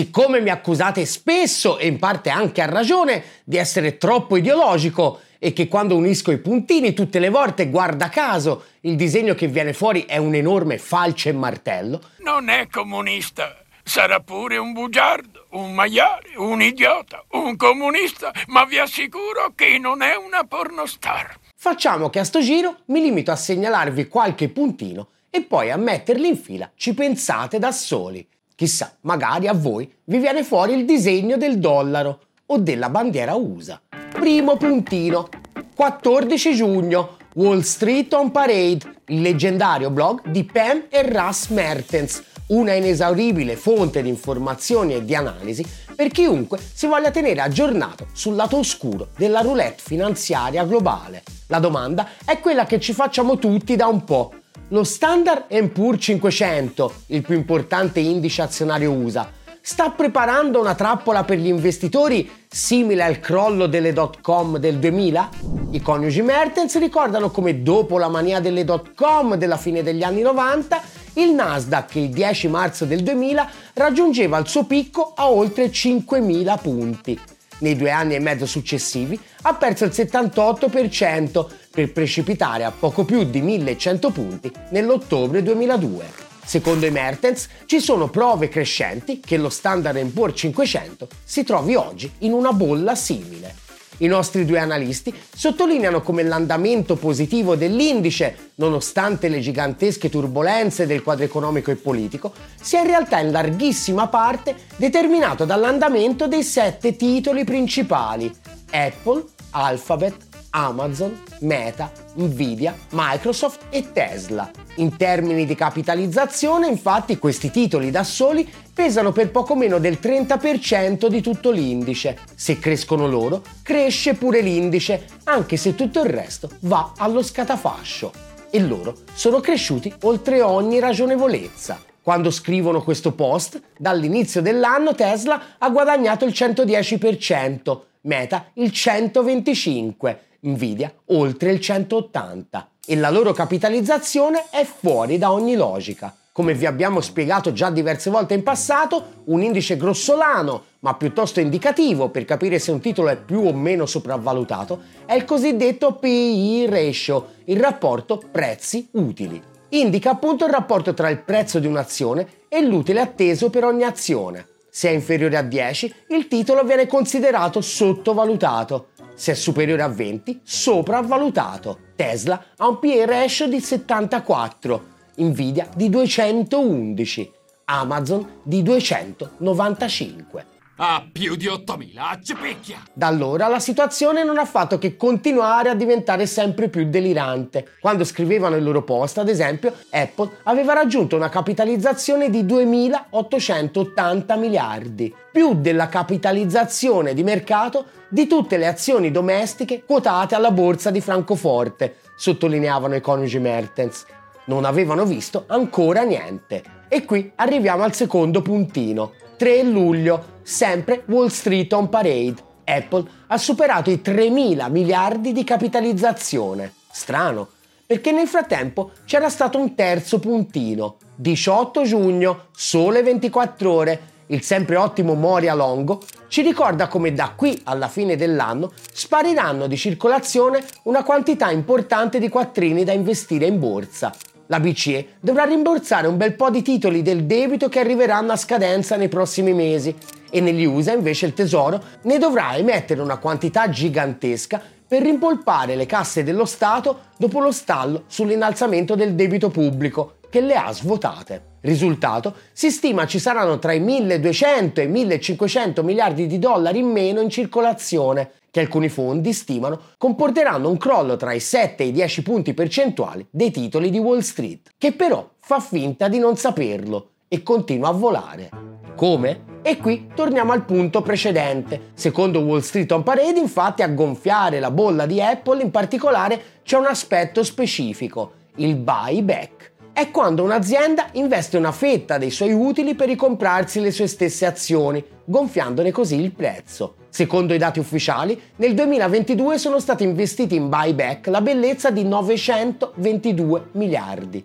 siccome mi accusate spesso e in parte anche a ragione di essere troppo ideologico e che quando unisco i puntini tutte le volte, guarda caso, il disegno che viene fuori è un enorme falce e martello. Non è comunista. Sarà pure un bugiardo, un maiale, un idiota, un comunista, ma vi assicuro che non è una pornostar. Facciamo che a sto giro mi limito a segnalarvi qualche puntino e poi a metterli in fila ci pensate da soli. Chissà, magari a voi vi viene fuori il disegno del dollaro o della bandiera USA. Primo puntino. 14 giugno. Wall Street on Parade, il leggendario blog di Pam e Russ Mertens, una inesauribile fonte di informazioni e di analisi per chiunque si voglia tenere aggiornato sul lato oscuro della roulette finanziaria globale. La domanda è quella che ci facciamo tutti da un po'. Lo Standard Poor's 500, il più importante indice azionario USA, sta preparando una trappola per gli investitori simile al crollo delle dot com del 2000? I coniugi Mertens ricordano come dopo la mania delle dot com della fine degli anni 90 il Nasdaq il 10 marzo del 2000 raggiungeva il suo picco a oltre 5.000 punti. Nei due anni e mezzo successivi ha perso il 78% per precipitare a poco più di 1.100 punti nell'ottobre 2002. Secondo i Mertens ci sono prove crescenti che lo Standard Poor's 500 si trovi oggi in una bolla simile. I nostri due analisti sottolineano come l'andamento positivo dell'indice, nonostante le gigantesche turbulenze del quadro economico e politico, sia in realtà in larghissima parte determinato dall'andamento dei sette titoli principali Apple, Alphabet, Amazon, Meta, Nvidia, Microsoft e Tesla. In termini di capitalizzazione, infatti, questi titoli da soli pesano per poco meno del 30% di tutto l'indice. Se crescono loro, cresce pure l'indice, anche se tutto il resto va allo scatafascio. E loro sono cresciuti oltre ogni ragionevolezza. Quando scrivono questo post, dall'inizio dell'anno Tesla ha guadagnato il 110%, Meta il 125%, Nvidia oltre il 180 e la loro capitalizzazione è fuori da ogni logica. Come vi abbiamo spiegato già diverse volte in passato, un indice grossolano, ma piuttosto indicativo per capire se un titolo è più o meno sopravvalutato, è il cosiddetto PE ratio, il rapporto prezzi utili. Indica appunto il rapporto tra il prezzo di un'azione e l'utile atteso per ogni azione. Se è inferiore a 10, il titolo viene considerato sottovalutato se è superiore a 20, sopravvalutato. Tesla ha un PE ratio di 74, Nvidia di 211, Amazon di 295 a più di 8000 a cepicchia. Da allora la situazione non ha fatto che continuare a diventare sempre più delirante. Quando scrivevano il loro post, ad esempio, Apple aveva raggiunto una capitalizzazione di 2880 miliardi, più della capitalizzazione di mercato di tutte le azioni domestiche quotate alla borsa di Francoforte, sottolineavano i coniugi Mertens. Non avevano visto ancora niente. E qui arriviamo al secondo puntino. 3 luglio, sempre Wall Street on Parade. Apple ha superato i 3.000 miliardi di capitalizzazione. Strano, perché nel frattempo c'era stato un terzo puntino. 18 giugno, sole 24 ore, il sempre ottimo Moria Longo ci ricorda come da qui alla fine dell'anno spariranno di circolazione una quantità importante di quattrini da investire in borsa la BCE dovrà rimborsare un bel po' di titoli del debito che arriveranno a scadenza nei prossimi mesi. E negli USA invece il Tesoro ne dovrà emettere una quantità gigantesca per rimpolpare le casse dello Stato dopo lo stallo sull'innalzamento del debito pubblico che le ha svuotate. Risultato, si stima ci saranno tra i 1200 e i 1500 miliardi di dollari in meno in circolazione che alcuni fondi stimano comporteranno un crollo tra i 7 e i 10 punti percentuali dei titoli di Wall Street, che però fa finta di non saperlo e continua a volare. Come? E qui torniamo al punto precedente. Secondo Wall Street on Parade, infatti, a gonfiare la bolla di Apple in particolare c'è un aspetto specifico, il buyback è quando un'azienda investe una fetta dei suoi utili per ricomprarsi le sue stesse azioni, gonfiandone così il prezzo. Secondo i dati ufficiali, nel 2022 sono stati investiti in buyback la bellezza di 922 miliardi.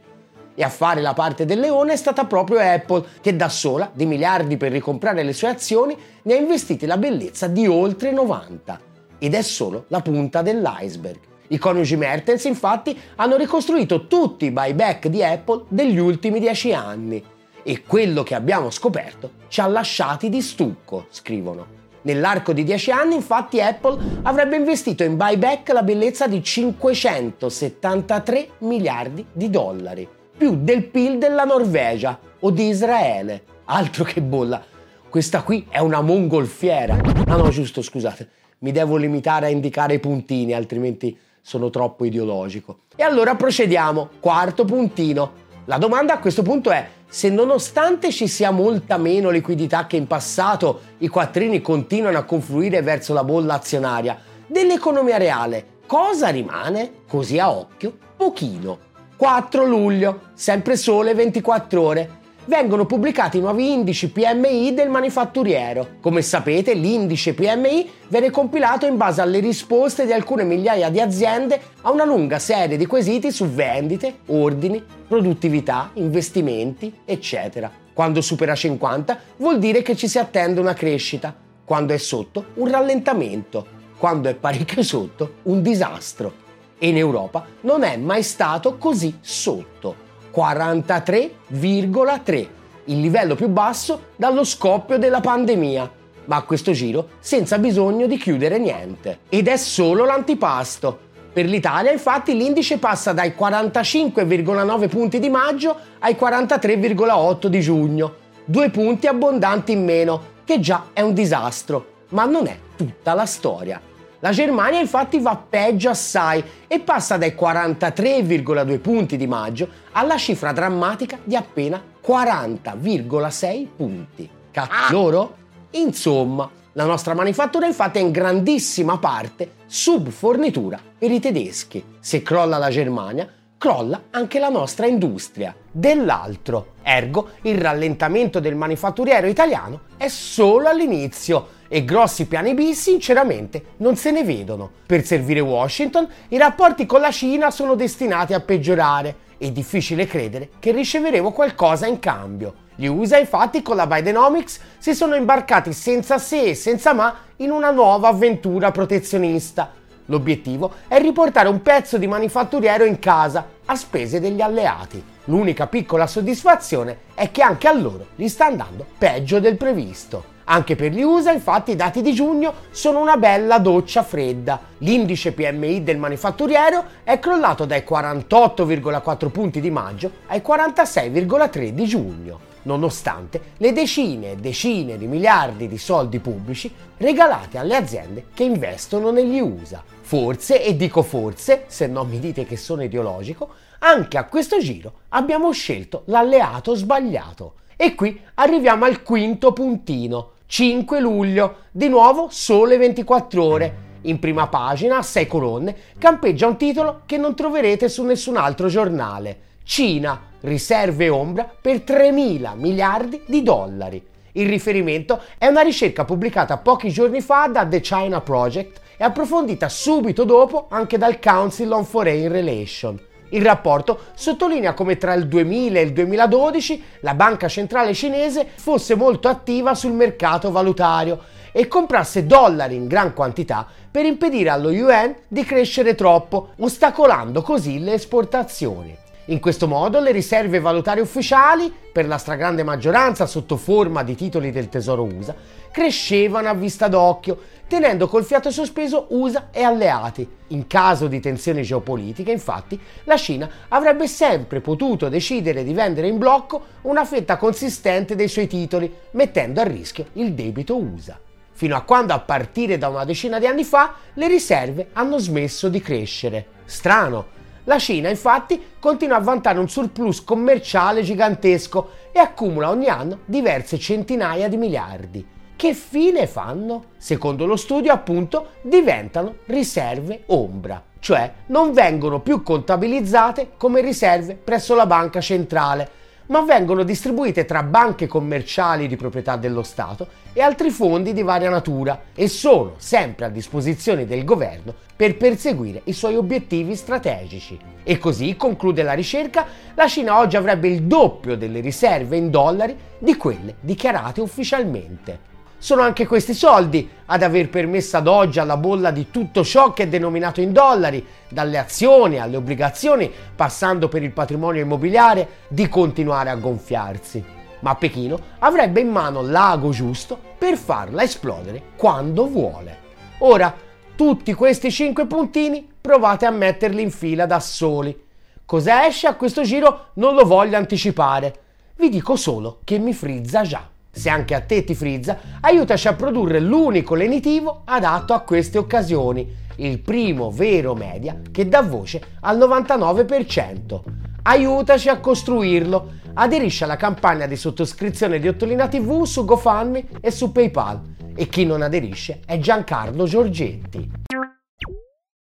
E a fare la parte del leone è stata proprio Apple, che da sola, di miliardi per ricomprare le sue azioni, ne ha investiti la bellezza di oltre 90. Ed è solo la punta dell'iceberg. I coniugi Mertens infatti hanno ricostruito tutti i buyback di Apple degli ultimi dieci anni e quello che abbiamo scoperto ci ha lasciati di stucco, scrivono. Nell'arco di 10 anni, infatti, Apple avrebbe investito in buyback la bellezza di 573 miliardi di dollari, più del PIL della Norvegia o di Israele. Altro che bolla. Questa qui è una mongolfiera. Ah no, giusto, scusate. Mi devo limitare a indicare i puntini, altrimenti sono troppo ideologico. E allora procediamo. Quarto puntino. La domanda a questo punto è se nonostante ci sia molta meno liquidità che in passato, i quattrini continuano a confluire verso la bolla azionaria, dell'economia reale cosa rimane? Così a occhio, pochino. 4 luglio, sempre sole 24 ore vengono pubblicati i nuovi indici PMI del manifatturiero. Come sapete, l'indice PMI viene compilato in base alle risposte di alcune migliaia di aziende a una lunga serie di quesiti su vendite, ordini, produttività, investimenti, eccetera. Quando supera 50 vuol dire che ci si attende una crescita, quando è sotto un rallentamento, quando è parecchio sotto un disastro. E in Europa non è mai stato così sotto 43,3, il livello più basso dallo scoppio della pandemia, ma a questo giro senza bisogno di chiudere niente. Ed è solo l'antipasto. Per l'Italia infatti l'indice passa dai 45,9 punti di maggio ai 43,8 di giugno, due punti abbondanti in meno, che già è un disastro, ma non è tutta la storia. La Germania infatti va peggio assai e passa dai 43,2 punti di maggio alla cifra drammatica di appena 40,6 punti. Cazzo ah. loro? Insomma, la nostra manifattura infatti è in grandissima parte subfornitura per i tedeschi. Se crolla la Germania, crolla anche la nostra industria. Dell'altro, ergo il rallentamento del manifatturiero italiano è solo all'inizio e grossi piani B sinceramente non se ne vedono. Per servire Washington i rapporti con la Cina sono destinati a peggiorare. È difficile credere che riceveremo qualcosa in cambio. Gli USA infatti con la Bidenomics si sono imbarcati senza se e senza ma in una nuova avventura protezionista. L'obiettivo è riportare un pezzo di manifatturiero in casa a spese degli alleati. L'unica piccola soddisfazione è che anche a loro gli sta andando peggio del previsto. Anche per gli USA, infatti, i dati di giugno sono una bella doccia fredda. L'indice PMI del manifatturiero è crollato dai 48,4 punti di maggio ai 46,3 di giugno, nonostante le decine e decine di miliardi di soldi pubblici regalati alle aziende che investono negli USA. Forse, e dico forse, se non mi dite che sono ideologico, anche a questo giro abbiamo scelto l'alleato sbagliato. E qui arriviamo al quinto puntino 5 luglio, di nuovo sole 24 ore. In prima pagina, a 6 colonne, campeggia un titolo che non troverete su nessun altro giornale. Cina, riserve ombra per 3 mila miliardi di dollari. Il riferimento è una ricerca pubblicata pochi giorni fa da The China Project e approfondita subito dopo anche dal Council on Foreign Relations. Il rapporto sottolinea come tra il 2000 e il 2012 la banca centrale cinese fosse molto attiva sul mercato valutario e comprasse dollari in gran quantità per impedire allo yuan di crescere troppo, ostacolando così le esportazioni. In questo modo le riserve valutarie ufficiali, per la stragrande maggioranza sotto forma di titoli del Tesoro USA, crescevano a vista d'occhio, tenendo col fiato sospeso USA e alleati. In caso di tensioni geopolitiche, infatti, la Cina avrebbe sempre potuto decidere di vendere in blocco una fetta consistente dei suoi titoli, mettendo a rischio il debito USA. Fino a quando, a partire da una decina di anni fa, le riserve hanno smesso di crescere. Strano, la Cina infatti continua a vantare un surplus commerciale gigantesco e accumula ogni anno diverse centinaia di miliardi. Che fine fanno? Secondo lo studio appunto diventano riserve ombra, cioè non vengono più contabilizzate come riserve presso la banca centrale, ma vengono distribuite tra banche commerciali di proprietà dello Stato e altri fondi di varia natura e sono sempre a disposizione del governo per perseguire i suoi obiettivi strategici. E così, conclude la ricerca, la Cina oggi avrebbe il doppio delle riserve in dollari di quelle dichiarate ufficialmente. Sono anche questi soldi ad aver permesso ad oggi alla bolla di tutto ciò che è denominato in dollari, dalle azioni alle obbligazioni, passando per il patrimonio immobiliare, di continuare a gonfiarsi. Ma Pechino avrebbe in mano l'ago giusto per farla esplodere quando vuole. Ora, tutti questi cinque puntini provate a metterli in fila da soli. Cosa esce a questo giro non lo voglio anticipare. Vi dico solo che mi frizza già se anche a te ti frizza, aiutaci a produrre l'unico lenitivo adatto a queste occasioni, il primo vero media che dà voce al 99%. Aiutaci a costruirlo. Aderisci alla campagna di sottoscrizione di Ottolina TV su GoFundMe e su PayPal. E chi non aderisce è Giancarlo Giorgetti.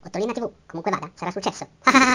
Ottolina TV, comunque vada, sarà successo.